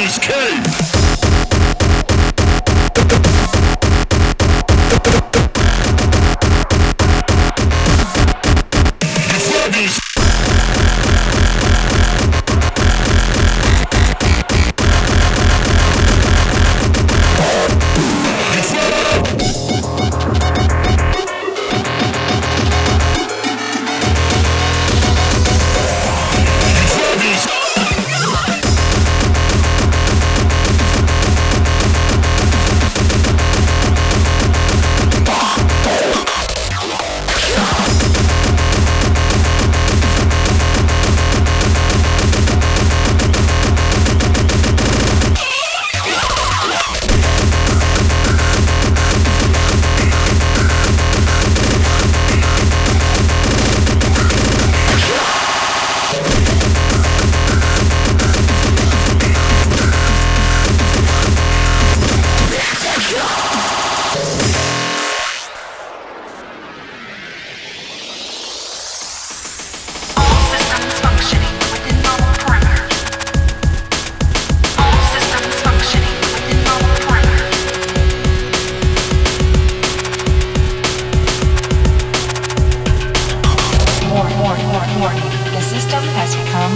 Danny's Cave.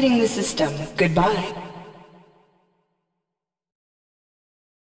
exiting the system. Goodbye.